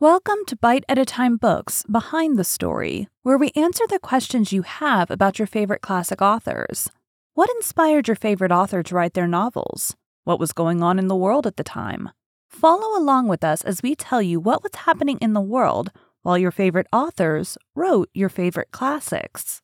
Welcome to Bite at a Time Books Behind the Story, where we answer the questions you have about your favorite classic authors. What inspired your favorite author to write their novels? What was going on in the world at the time? Follow along with us as we tell you what was happening in the world while your favorite authors wrote your favorite classics.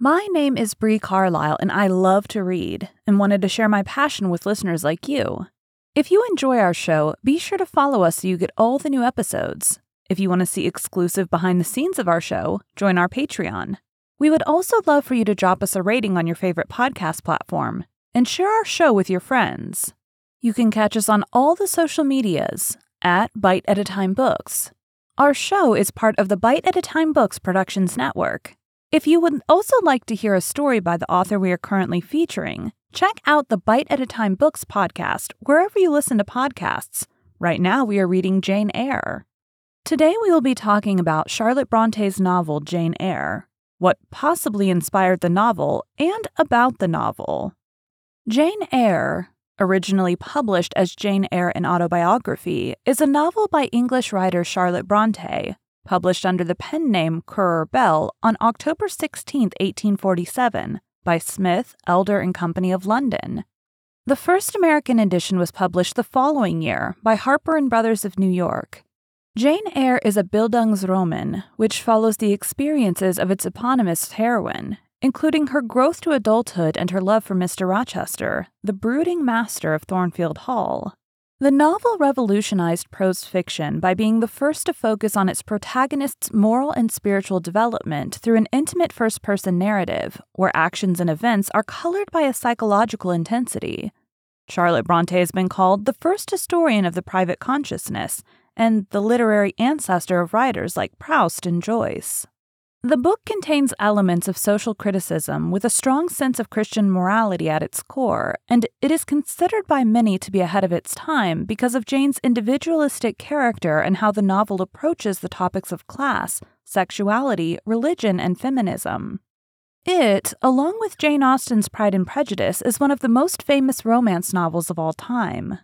My name is Bree Carlile, and I love to read and wanted to share my passion with listeners like you. If you enjoy our show, be sure to follow us so you get all the new episodes. If you want to see exclusive behind the scenes of our show, join our Patreon. We would also love for you to drop us a rating on your favorite podcast platform and share our show with your friends. You can catch us on all the social medias at Bite at a Time Books. Our show is part of the Bite at a Time Books Productions Network. If you would also like to hear a story by the author we are currently featuring, Check out the Bite at a Time Books podcast wherever you listen to podcasts. Right now, we are reading Jane Eyre. Today, we will be talking about Charlotte Bronte's novel Jane Eyre, what possibly inspired the novel, and about the novel. Jane Eyre, originally published as Jane Eyre an Autobiography, is a novel by English writer Charlotte Bronte, published under the pen name Currer Bell on October 16, 1847 by Smith, Elder and Company of London. The first American edition was published the following year by Harper and Brothers of New York. Jane Eyre is a Bildungsroman, which follows the experiences of its eponymous heroine, including her growth to adulthood and her love for Mr. Rochester, the brooding master of Thornfield Hall. The novel revolutionized prose fiction by being the first to focus on its protagonist's moral and spiritual development through an intimate first person narrative, where actions and events are colored by a psychological intensity. Charlotte Bronte has been called the first historian of the private consciousness and the literary ancestor of writers like Proust and Joyce. The book contains elements of social criticism with a strong sense of Christian morality at its core, and it is considered by many to be ahead of its time because of Jane's individualistic character and how the novel approaches the topics of class, sexuality, religion, and feminism. It, along with Jane Austen's Pride and Prejudice, is one of the most famous romance novels of all time.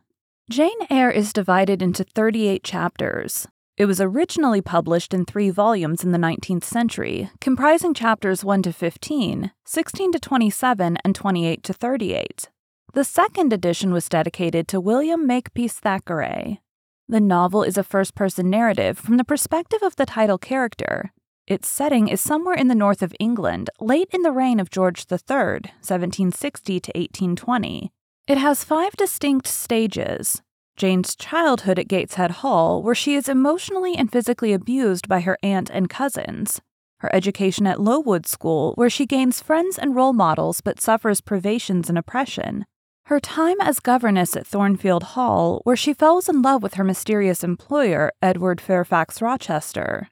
Jane Eyre is divided into 38 chapters. It was originally published in three volumes in the 19th century, comprising chapters 1 to 15, 16 to 27, and 28 to 38. The second edition was dedicated to William Makepeace Thackeray. The novel is a first person narrative from the perspective of the title character. Its setting is somewhere in the north of England, late in the reign of George III, 1760 to 1820. It has five distinct stages Jane's childhood at Gateshead Hall, where she is emotionally and physically abused by her aunt and cousins. Her education at Lowood School, where she gains friends and role models but suffers privations and oppression. Her time as governess at Thornfield Hall, where she falls in love with her mysterious employer, Edward Fairfax Rochester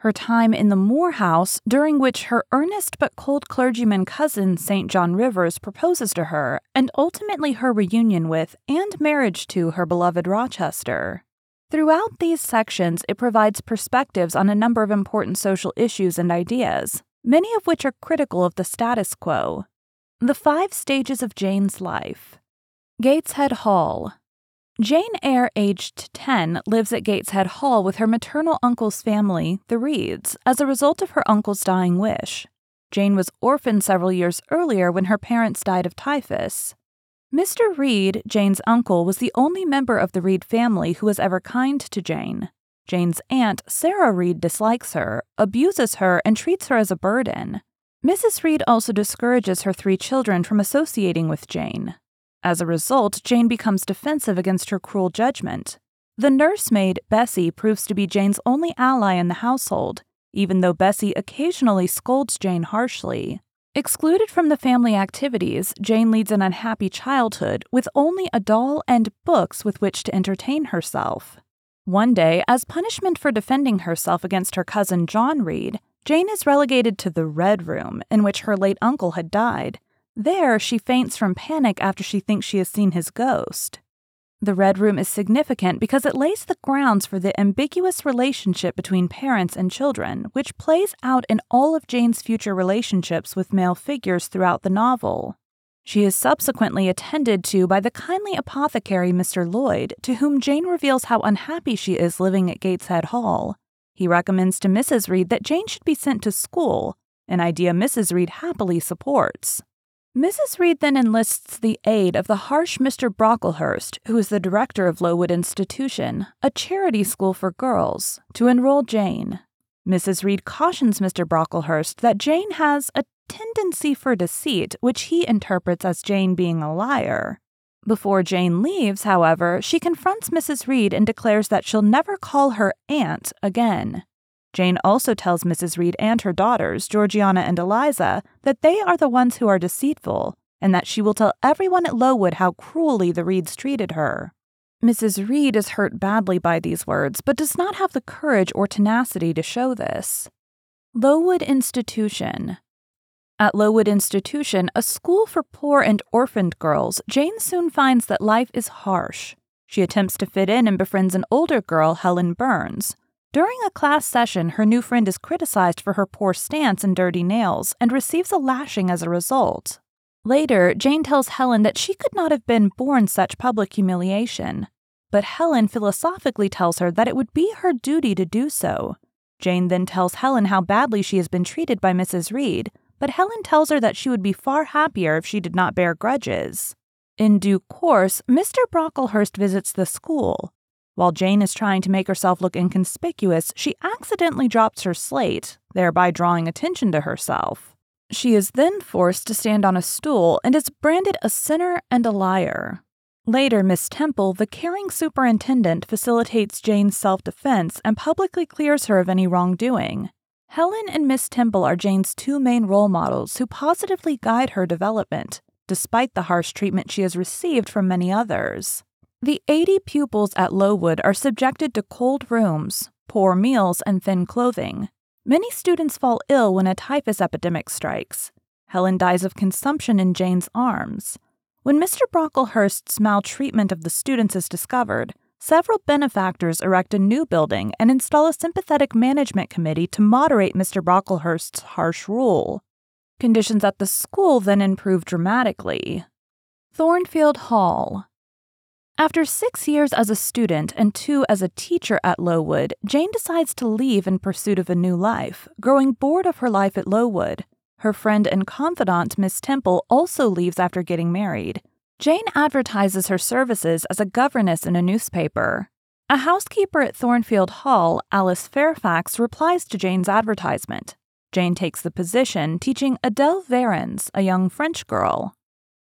her time in the Moor House, during which her earnest but cold clergyman cousin St. John Rivers proposes to her, and ultimately her reunion with and marriage to her beloved Rochester. Throughout these sections, it provides perspectives on a number of important social issues and ideas, many of which are critical of the status quo. The Five Stages of Jane's Life. Gateshead Hall, Jane Eyre, aged 10, lives at Gateshead Hall with her maternal uncle's family, the Reeds, as a result of her uncle's dying wish. Jane was orphaned several years earlier when her parents died of typhus. Mr. Reed, Jane's uncle, was the only member of the Reed family who was ever kind to Jane. Jane's aunt, Sarah Reed, dislikes her, abuses her, and treats her as a burden. Mrs. Reed also discourages her three children from associating with Jane. As a result, Jane becomes defensive against her cruel judgment. The nursemaid, Bessie, proves to be Jane's only ally in the household, even though Bessie occasionally scolds Jane harshly. Excluded from the family activities, Jane leads an unhappy childhood with only a doll and books with which to entertain herself. One day, as punishment for defending herself against her cousin John Reed, Jane is relegated to the Red Room, in which her late uncle had died, there, she faints from panic after she thinks she has seen his ghost. The Red Room is significant because it lays the grounds for the ambiguous relationship between parents and children, which plays out in all of Jane's future relationships with male figures throughout the novel. She is subsequently attended to by the kindly apothecary Mr. Lloyd, to whom Jane reveals how unhappy she is living at Gateshead Hall. He recommends to Mrs. Reed that Jane should be sent to school, an idea Mrs. Reed happily supports. Mrs. Reed then enlists the aid of the harsh Mr. Brocklehurst, who is the director of Lowood Institution, a charity school for girls, to enroll Jane. Mrs. Reed cautions Mr. Brocklehurst that Jane has a tendency for deceit, which he interprets as Jane being a liar. Before Jane leaves, however, she confronts Mrs. Reed and declares that she'll never call her aunt again. Jane also tells Mrs. Reed and her daughters, Georgiana and Eliza, that they are the ones who are deceitful, and that she will tell everyone at Lowood how cruelly the Reeds treated her. Mrs. Reed is hurt badly by these words, but does not have the courage or tenacity to show this. Lowood Institution At Lowood Institution, a school for poor and orphaned girls, Jane soon finds that life is harsh. She attempts to fit in and befriends an older girl, Helen Burns. During a class session, her new friend is criticized for her poor stance and dirty nails and receives a lashing as a result. Later, Jane tells Helen that she could not have been borne such public humiliation, but Helen philosophically tells her that it would be her duty to do so. Jane then tells Helen how badly she has been treated by Mrs. Reed, but Helen tells her that she would be far happier if she did not bear grudges. In due course, Mr. Brocklehurst visits the school. While Jane is trying to make herself look inconspicuous, she accidentally drops her slate, thereby drawing attention to herself. She is then forced to stand on a stool and is branded a sinner and a liar. Later, Miss Temple, the caring superintendent, facilitates Jane's self defense and publicly clears her of any wrongdoing. Helen and Miss Temple are Jane's two main role models who positively guide her development, despite the harsh treatment she has received from many others. The 80 pupils at Lowood are subjected to cold rooms, poor meals, and thin clothing. Many students fall ill when a typhus epidemic strikes. Helen dies of consumption in Jane's arms. When Mr. Brocklehurst's maltreatment of the students is discovered, several benefactors erect a new building and install a sympathetic management committee to moderate Mr. Brocklehurst's harsh rule. Conditions at the school then improve dramatically. Thornfield Hall, after six years as a student and two as a teacher at Lowood, Jane decides to leave in pursuit of a new life, growing bored of her life at Lowood. Her friend and confidant, Miss Temple, also leaves after getting married. Jane advertises her services as a governess in a newspaper. A housekeeper at Thornfield Hall, Alice Fairfax, replies to Jane's advertisement. Jane takes the position, teaching Adele Varens, a young French girl.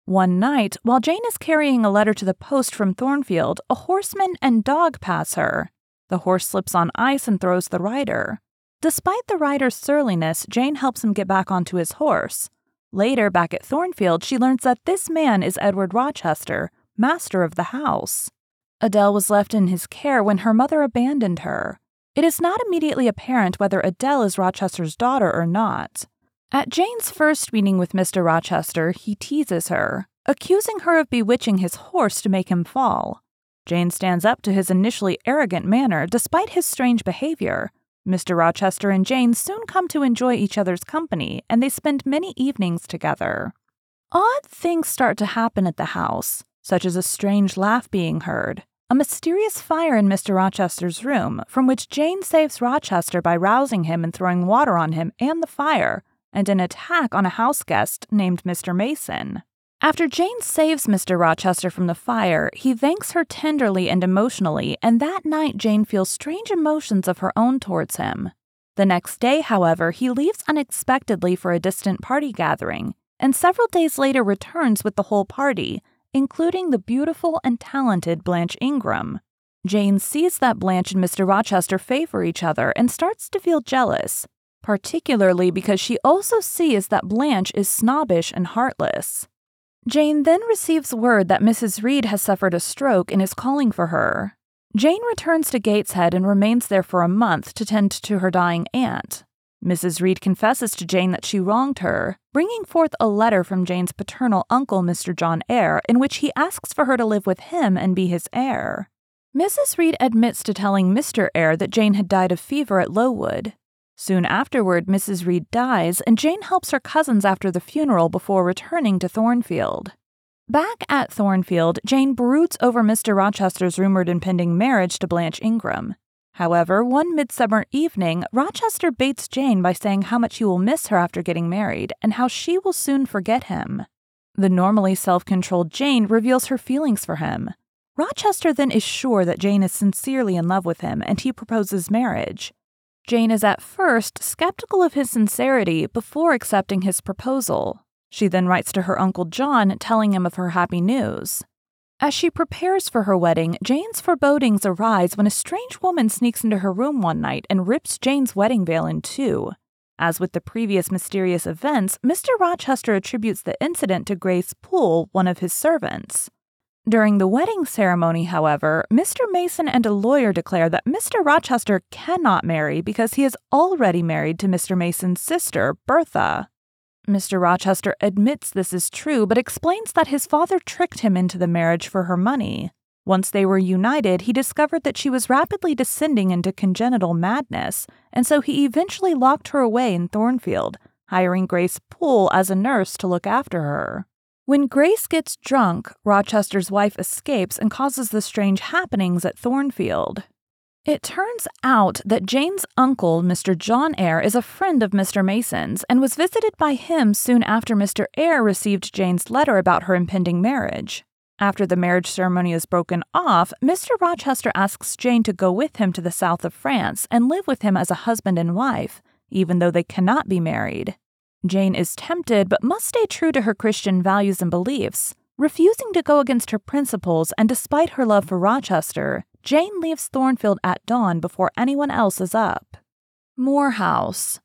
One night, while Jane is carrying a letter to the post from Thornfield, a horseman and dog pass her. The horse slips on ice and throws the rider. Despite the rider's surliness, Jane helps him get back onto his horse. Later, back at Thornfield, she learns that this man is Edward Rochester, master of the house. Adele was left in his care when her mother abandoned her. It is not immediately apparent whether Adele is Rochester's daughter or not. At Jane's first meeting with Mr. Rochester, he teases her, accusing her of bewitching his horse to make him fall. Jane stands up to his initially arrogant manner despite his strange behavior. Mr. Rochester and Jane soon come to enjoy each other's company, and they spend many evenings together. Odd things start to happen at the house, such as a strange laugh being heard, a mysterious fire in Mr. Rochester's room, from which Jane saves Rochester by rousing him and throwing water on him and the fire, and an attack on a house guest named Mr. Mason. After Jane saves Mr. Rochester from the fire, he thanks her tenderly and emotionally, and that night Jane feels strange emotions of her own towards him. The next day, however, he leaves unexpectedly for a distant party gathering, and several days later returns with the whole party, including the beautiful and talented Blanche Ingram. Jane sees that Blanche and Mr. Rochester favor each other and starts to feel jealous, particularly because she also sees that Blanche is snobbish and heartless. Jane then receives word that Mrs. Reed has suffered a stroke and is calling for her. Jane returns to Gateshead and remains there for a month to tend to her dying aunt. Mrs. Reed confesses to Jane that she wronged her, bringing forth a letter from Jane's paternal uncle, Mr. John Eyre, in which he asks for her to live with him and be his heir. Mrs. Reed admits to telling Mr. Eyre that Jane had died of fever at Lowood, Soon afterward, Mrs. Reed dies, and Jane helps her cousins after the funeral before returning to Thornfield. Back at Thornfield, Jane broods over Mr. Rochester's rumored impending marriage to Blanche Ingram. However, one midsummer evening, Rochester baits Jane by saying how much he will miss her after getting married and how she will soon forget him. The normally self controlled Jane reveals her feelings for him. Rochester then is sure that Jane is sincerely in love with him and he proposes marriage. Jane is at first skeptical of his sincerity before accepting his proposal. She then writes to her Uncle John telling him of her happy news. As she prepares for her wedding, Jane's forebodings arise when a strange woman sneaks into her room one night and rips Jane's wedding veil in two. As with the previous mysterious events, Mr. Rochester attributes the incident to Grace Poole, one of his servants. During the wedding ceremony, however, Mr. Mason and a lawyer declare that Mr. Rochester cannot marry because he is already married to Mr. Mason's sister, Bertha. Mr. Rochester admits this is true, but explains that his father tricked him into the marriage for her money. Once they were united, he discovered that she was rapidly descending into congenital madness, and so he eventually locked her away in Thornfield, hiring Grace Poole as a nurse to look after her. When Grace gets drunk, Rochester's wife escapes and causes the strange happenings at Thornfield. It turns out that Jane's uncle, Mr. John Eyre, is a friend of Mr. Mason's and was visited by him soon after Mr. Eyre received Jane's letter about her impending marriage. After the marriage ceremony is broken off, Mr. Rochester asks Jane to go with him to the south of France and live with him as a husband and wife, even though they cannot be married. Jane is tempted but must stay true to her Christian values and beliefs. Refusing to go against her principles and despite her love for Rochester, Jane leaves Thornfield at dawn before anyone else is up. Moor House.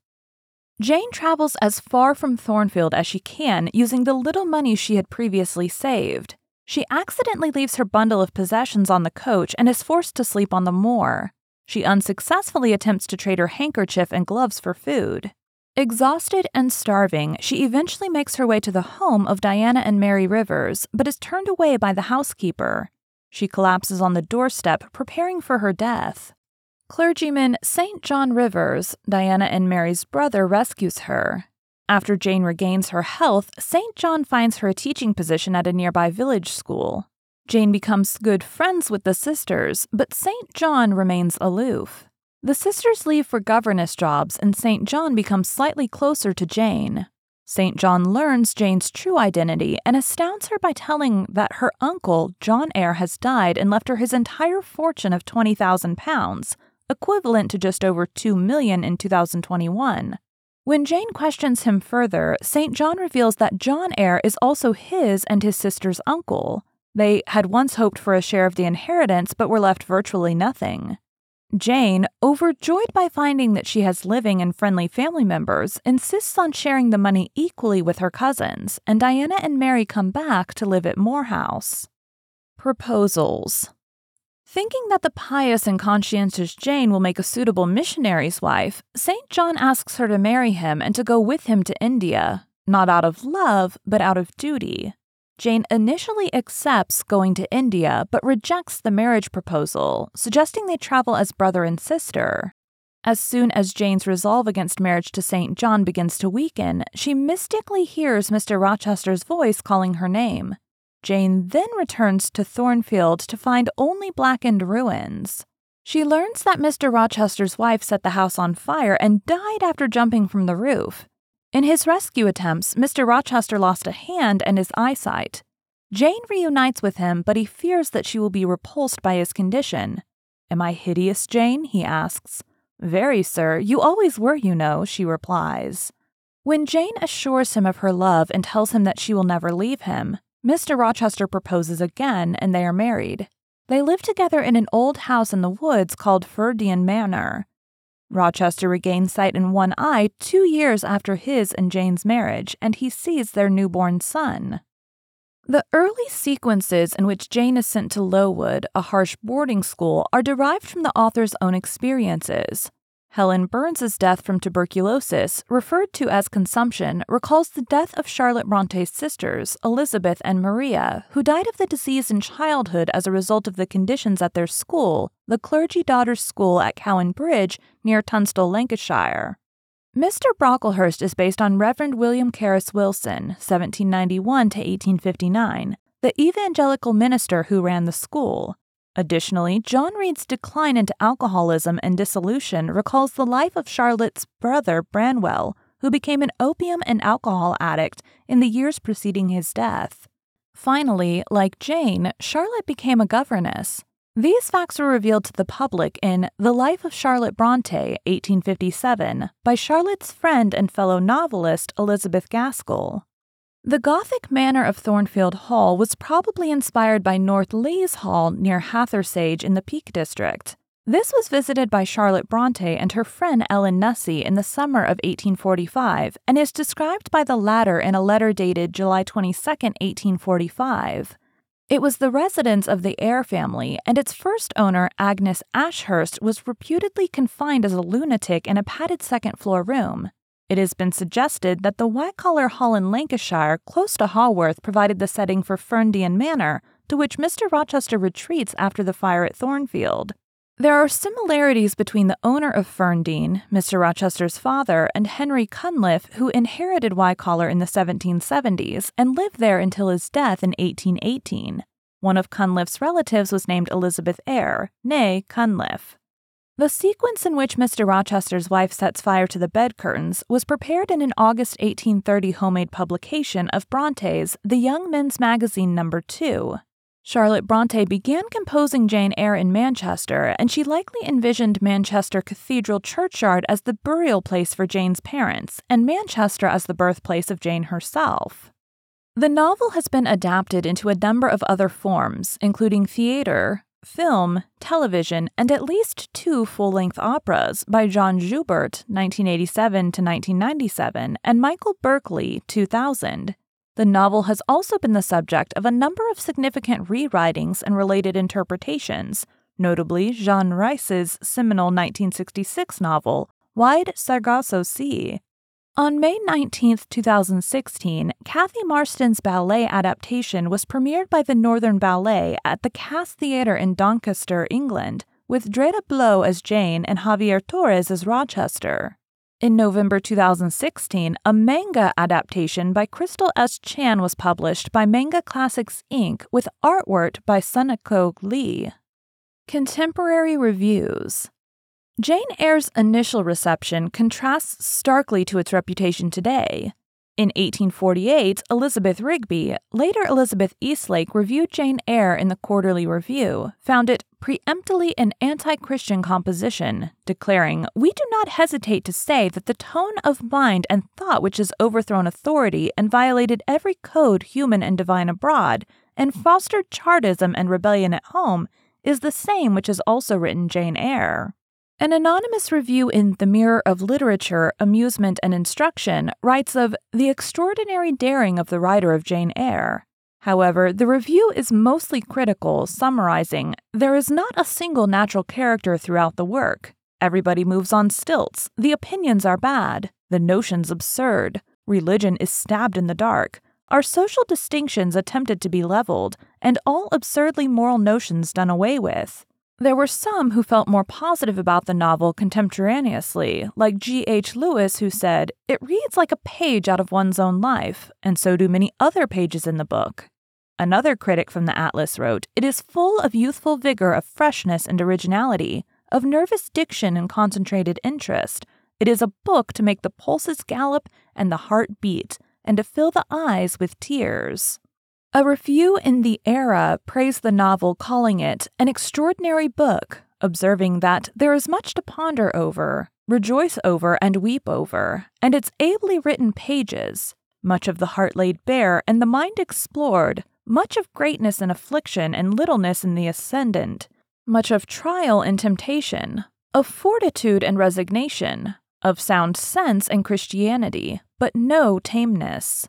Jane travels as far from Thornfield as she can using the little money she had previously saved. She accidentally leaves her bundle of possessions on the coach and is forced to sleep on the moor. She unsuccessfully attempts to trade her handkerchief and gloves for food. Exhausted and starving, she eventually makes her way to the home of Diana and Mary Rivers, but is turned away by the housekeeper. She collapses on the doorstep, preparing for her death. Clergyman St. John Rivers, Diana and Mary's brother, rescues her. After Jane regains her health, St. John finds her a teaching position at a nearby village school. Jane becomes good friends with the sisters, but St. John remains aloof. The sisters leave for governess jobs, and St. John becomes slightly closer to Jane. St. John learns Jane's true identity and astounds her by telling that her uncle, John Eyre, has died and left her his entire fortune of £20,000, equivalent to just over 2 million in 2021. When Jane questions him further, St. John reveals that John Eyre is also his and his sister's uncle. They had once hoped for a share of the inheritance but were left virtually nothing. Jane, overjoyed by finding that she has living and friendly family members, insists on sharing the money equally with her cousins, and Diana and Mary come back to live at Moor House. Proposals Thinking that the pious and conscientious Jane will make a suitable missionary's wife, St. John asks her to marry him and to go with him to India, not out of love, but out of duty. Jane initially accepts going to India but rejects the marriage proposal, suggesting they travel as brother and sister. As soon as Jane's resolve against marriage to St. John begins to weaken, she mystically hears Mr. Rochester's voice calling her name. Jane then returns to Thornfield to find only blackened ruins. She learns that Mr. Rochester's wife set the house on fire and died after jumping from the roof, in his rescue attempts, Mr. Rochester lost a hand and his eyesight. Jane reunites with him, but he fears that she will be repulsed by his condition. Am I hideous, Jane? he asks. Very, sir. You always were, you know, she replies. When Jane assures him of her love and tells him that she will never leave him, Mr. Rochester proposes again and they are married. They live together in an old house in the woods called Ferndean Manor. Rochester regains sight in one eye two years after his and Jane's marriage, and he sees their newborn son. The early sequences in which Jane is sent to Lowood, a harsh boarding school, are derived from the author's own experiences. Helen Burns's death from tuberculosis, referred to as consumption, recalls the death of Charlotte Bronte's sisters, Elizabeth and Maria, who died of the disease in childhood as a result of the conditions at their school, the Clergy Daughters' School at Cowan Bridge near Tunstall, Lancashire. Mr. Brocklehurst is based on Reverend William Carus Wilson, 1791 to 1859, the evangelical minister who ran the school. Additionally, John Reed's decline into alcoholism and dissolution recalls the life of Charlotte's brother, Branwell, who became an opium and alcohol addict in the years preceding his death. Finally, like Jane, Charlotte became a governess. These facts were revealed to the public in The Life of Charlotte Bronte, 1857, by Charlotte's friend and fellow novelist Elizabeth Gaskell. The Gothic manor of Thornfield Hall was probably inspired by North Lees Hall near Hathersage in the Peak District. This was visited by Charlotte Bronte and her friend Ellen Nussey in the summer of 1845 and is described by the latter in a letter dated July 22, 1845. It was the residence of the Eyre family, and its first owner, Agnes Ashurst, was reputedly confined as a lunatic in a padded second floor room. It has been suggested that the Wycoller Hall in Lancashire, close to Haworth, provided the setting for Ferndean Manor, to which Mr. Rochester retreats after the fire at Thornfield. There are similarities between the owner of Ferndean, Mr. Rochester's father, and Henry Cunliffe, who inherited Wycoller in the 1770s and lived there until his death in 1818. One of Cunliffe's relatives was named Elizabeth Eyre, née Cunliffe. The sequence in which Mr. Rochester's wife sets fire to the bed curtains was prepared in an August 1830 homemade publication of Bronte's The Young Men's Magazine Number 2. Charlotte Bronte began composing Jane Eyre in Manchester, and she likely envisioned Manchester Cathedral Churchyard as the burial place for Jane's parents, and Manchester as the birthplace of Jane herself. The novel has been adapted into a number of other forms, including theater, film, television, and at least two full length operas by John Joubert, 1987 to 1997, and Michael Berkeley, 2000. The novel has also been the subject of a number of significant rewritings and related interpretations, notably Jean Rhys's seminal 1966 novel, Wide Sargasso Sea, on May 19, 2016, Cathy Marston's ballet adaptation was premiered by the Northern Ballet at the Cast Theatre in Doncaster, England, with Dreda Blow as Jane and Javier Torres as Rochester. In November 2016, a manga adaptation by Crystal S. Chan was published by Manga Classics Inc. with artwork by SunNeko Lee. Contemporary reviews Jane Eyre's initial reception contrasts starkly to its reputation today. In 1848, Elizabeth Rigby, later Elizabeth Eastlake, reviewed Jane Eyre in the Quarterly Review, found it preemptively an anti Christian composition, declaring, We do not hesitate to say that the tone of mind and thought which has overthrown authority and violated every code human and divine abroad, and fostered Chartism and rebellion at home, is the same which has also written Jane Eyre. An anonymous review in The Mirror of Literature, Amusement and Instruction writes of the extraordinary daring of the writer of Jane Eyre. However, the review is mostly critical, summarizing There is not a single natural character throughout the work. Everybody moves on stilts. The opinions are bad. The notions absurd. Religion is stabbed in the dark. Our social distinctions attempted to be leveled, and all absurdly moral notions done away with. There were some who felt more positive about the novel contemporaneously, like G.H. Lewes, who said, It reads like a page out of one's own life, and so do many other pages in the book. Another critic from the Atlas wrote, It is full of youthful vigor of freshness and originality, of nervous diction and concentrated interest. It is a book to make the pulses gallop and the heart beat, and to fill the eyes with tears. A review in The Era praised the novel, calling it an extraordinary book, observing that there is much to ponder over, rejoice over, and weep over, and its ably written pages, much of the heart laid bare and the mind explored, much of greatness and affliction and littleness in the ascendant, much of trial and temptation, of fortitude and resignation, of sound sense and Christianity, but no tameness.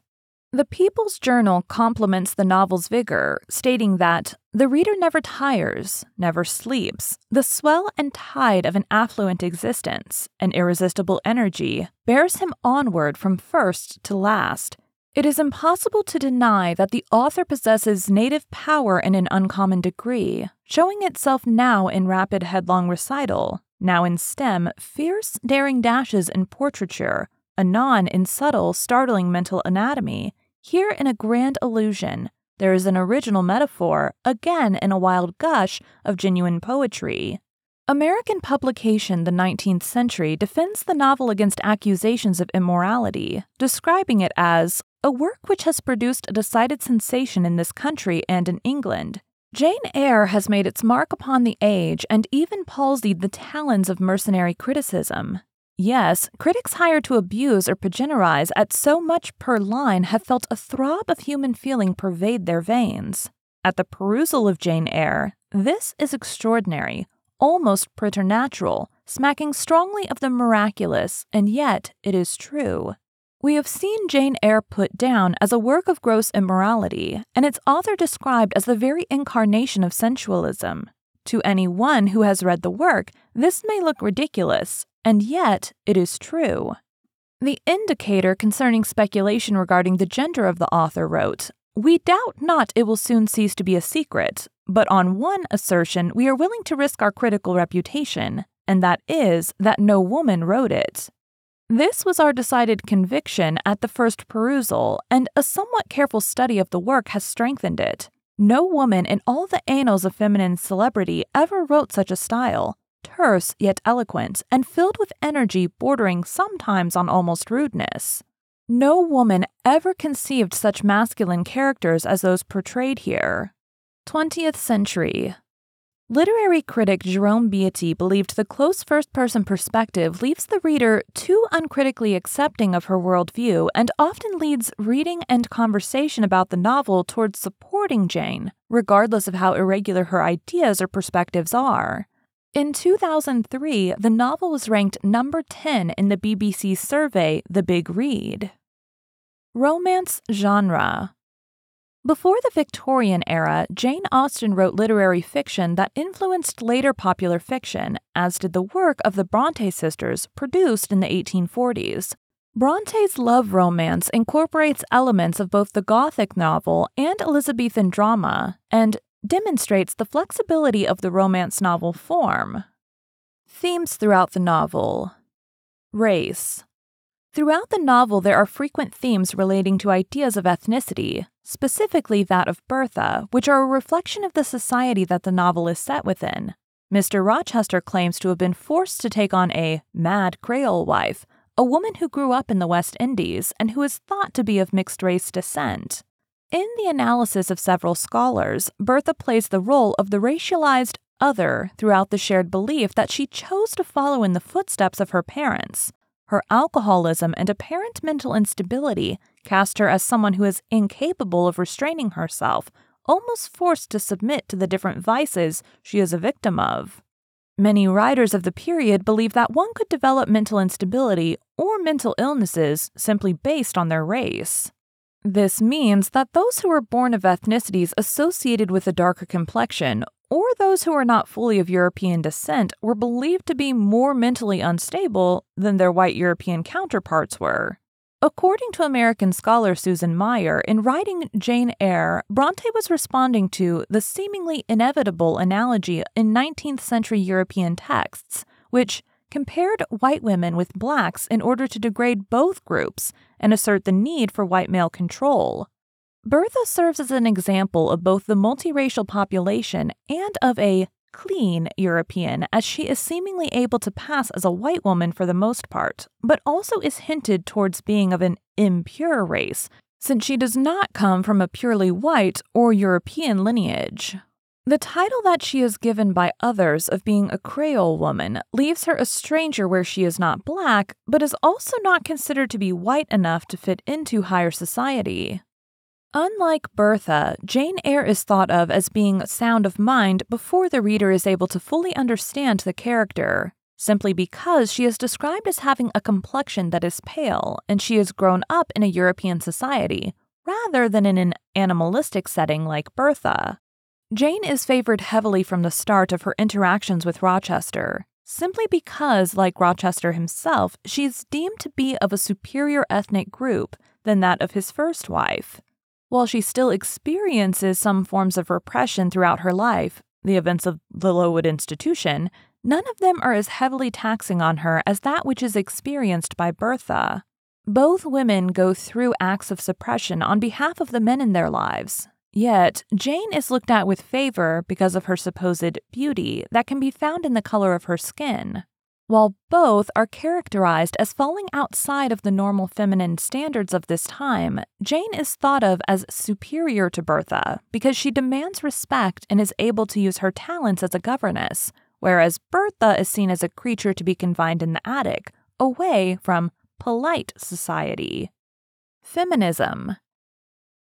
The People's Journal compliments the novel's vigor, stating that the reader never tires, never sleeps. The swell and tide of an affluent existence, an irresistible energy, bears him onward from first to last. It is impossible to deny that the author possesses native power in an uncommon degree, showing itself now in rapid headlong recital, now in stem, fierce, daring dashes in portraiture, anon in subtle, startling mental anatomy, here in a grand illusion, There is an original metaphor, again in a wild gush of genuine poetry. American publication The 19th Century defends the novel against accusations of immorality, describing it as a work which has produced a decided sensation in this country and in England. Jane Eyre has made its mark upon the age and even palsied the talons of mercenary criticism. Yes, critics hired to abuse or panegyrize at so much per line have felt a throb of human feeling pervade their veins. At the perusal of Jane Eyre, this is extraordinary, almost preternatural, smacking strongly of the miraculous, and yet it is true. We have seen Jane Eyre put down as a work of gross immorality, and its author described as the very incarnation of sensualism. To any one who has read the work, this may look ridiculous, and yet it is true. The indicator concerning speculation regarding the gender of the author wrote, We doubt not it will soon cease to be a secret, but on one assertion we are willing to risk our critical reputation, and that is that no woman wrote it. This was our decided conviction at the first perusal, and a somewhat careful study of the work has strengthened it. No woman in all the annals of feminine celebrity ever wrote such a style, terse yet eloquent, and filled with energy bordering sometimes on almost rudeness. No woman ever conceived such masculine characters as those portrayed here. 20th century. Literary critic Jerome Beaty believed the close first person perspective leaves the reader too uncritically accepting of her worldview and often leads reading and conversation about the novel towards supporting Jane, regardless of how irregular her ideas or perspectives are. In 2003, the novel was ranked number 10 in the BBC survey The Big Read. Romance genre before the Victorian era, Jane Austen wrote literary fiction that influenced later popular fiction, as did the work of the Bronte sisters produced in the 1840s. Bronte's love romance incorporates elements of both the Gothic novel and Elizabethan drama, and demonstrates the flexibility of the romance novel form. Themes throughout the novel Race. Throughout the novel, there are frequent themes relating to ideas of ethnicity, specifically that of Bertha, which are a reflection of the society that the novel is set within. Mr. Rochester claims to have been forced to take on a mad Creole wife, a woman who grew up in the West Indies and who is thought to be of mixed race descent. In the analysis of several scholars, Bertha plays the role of the racialized other throughout the shared belief that she chose to follow in the footsteps of her parents. Her alcoholism and apparent mental instability cast her as someone who is incapable of restraining herself, almost forced to submit to the different vices she is a victim of. Many writers of the period believe that one could develop mental instability or mental illnesses simply based on their race. This means that those who are born of ethnicities associated with a darker complexion or those who are not fully of European descent were believed to be more mentally unstable than their white European counterparts were. According to American scholar Susan Meyer, in writing Jane Eyre, Bronte was responding to the seemingly inevitable analogy in 19th century European texts, which compared white women with blacks in order to degrade both groups and assert the need for white male control. Bertha serves as an example of both the multiracial population and of a clean European, as she is seemingly able to pass as a white woman for the most part, but also is hinted towards being of an impure race, since she does not come from a purely white or European lineage. The title that she is given by others of being a Creole woman leaves her a stranger where she is not black, but is also not considered to be white enough to fit into higher society. Unlike Bertha, Jane Eyre is thought of as being sound of mind before the reader is able to fully understand the character, simply because she is described as having a complexion that is pale and she has grown up in a European society, rather than in an animalistic setting like Bertha. Jane is favored heavily from the start of her interactions with Rochester, simply because, like Rochester himself, she is deemed to be of a superior ethnic group than that of his first wife. While she still experiences some forms of repression throughout her life, the events of the Lowood Institution, none of them are as heavily taxing on her as that which is experienced by Bertha. Both women go through acts of suppression on behalf of the men in their lives, Yet, Jane is looked at with favor because of her supposed beauty that can be found in the color of her skin. While both are characterized as falling outside of the normal feminine standards of this time, Jane is thought of as superior to Bertha because she demands respect and is able to use her talents as a governess, whereas Bertha is seen as a creature to be confined in the attic, away from polite society. Feminism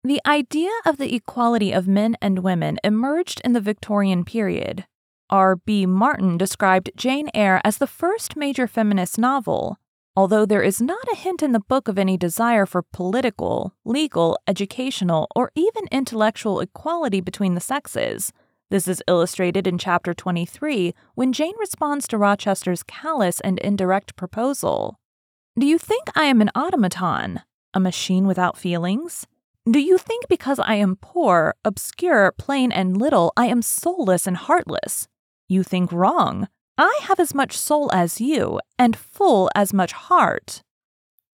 the idea of the equality of men and women emerged in the Victorian period. R.B. Martin described Jane Eyre as the first major feminist novel, although there is not a hint in the book of any desire for political, legal, educational, or even intellectual equality between the sexes. This is illustrated in chapter 23 when Jane responds to Rochester's callous and indirect proposal. Do you think I am an automaton, a machine without feelings? Do you think because I am poor, obscure, plain, and little, I am soulless and heartless? You think wrong. I have as much soul as you, and full as much heart.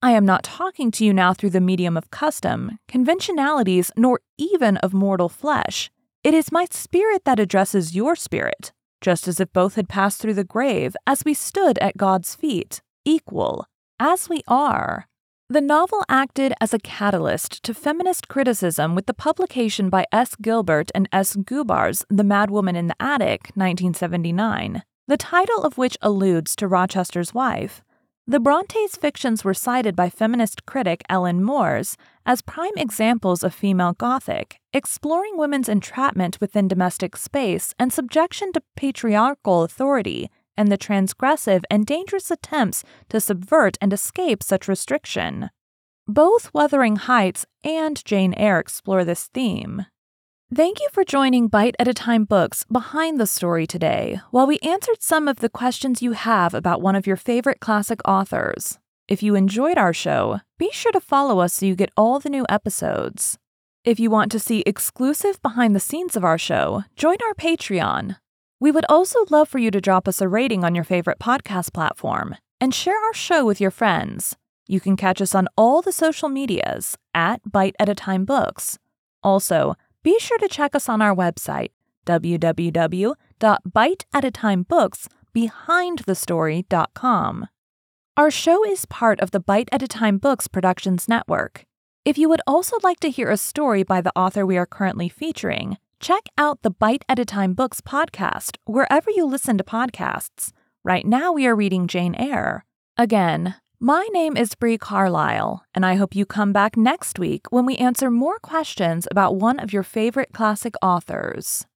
I am not talking to you now through the medium of custom, conventionalities, nor even of mortal flesh. It is my spirit that addresses your spirit, just as if both had passed through the grave as we stood at God's feet, equal, as we are. The novel acted as a catalyst to feminist criticism with the publication by S. Gilbert and S. Gubar's The Madwoman in the Attic, 1979, the title of which alludes to Rochester's wife. The Brontes' fictions were cited by feminist critic Ellen Moers as prime examples of female Gothic, exploring women's entrapment within domestic space and subjection to patriarchal authority and the transgressive and dangerous attempts to subvert and escape such restriction. Both Wuthering Heights and Jane Eyre explore this theme. Thank you for joining Bite at a Time Books behind the story today, while we answered some of the questions you have about one of your favorite classic authors. If you enjoyed our show, be sure to follow us so you get all the new episodes. If you want to see exclusive behind the scenes of our show, join our Patreon. We would also love for you to drop us a rating on your favorite podcast platform and share our show with your friends. You can catch us on all the social medias at Bite at a Time Books. Also, be sure to check us on our website, www.biteatatimebooksbehindthestory.com. Our show is part of the Bite at a Time Books Productions Network. If you would also like to hear a story by the author we are currently featuring, Check out the Bite at a Time Books podcast wherever you listen to podcasts. Right now, we are reading Jane Eyre. Again, my name is Bree Carlile, and I hope you come back next week when we answer more questions about one of your favorite classic authors.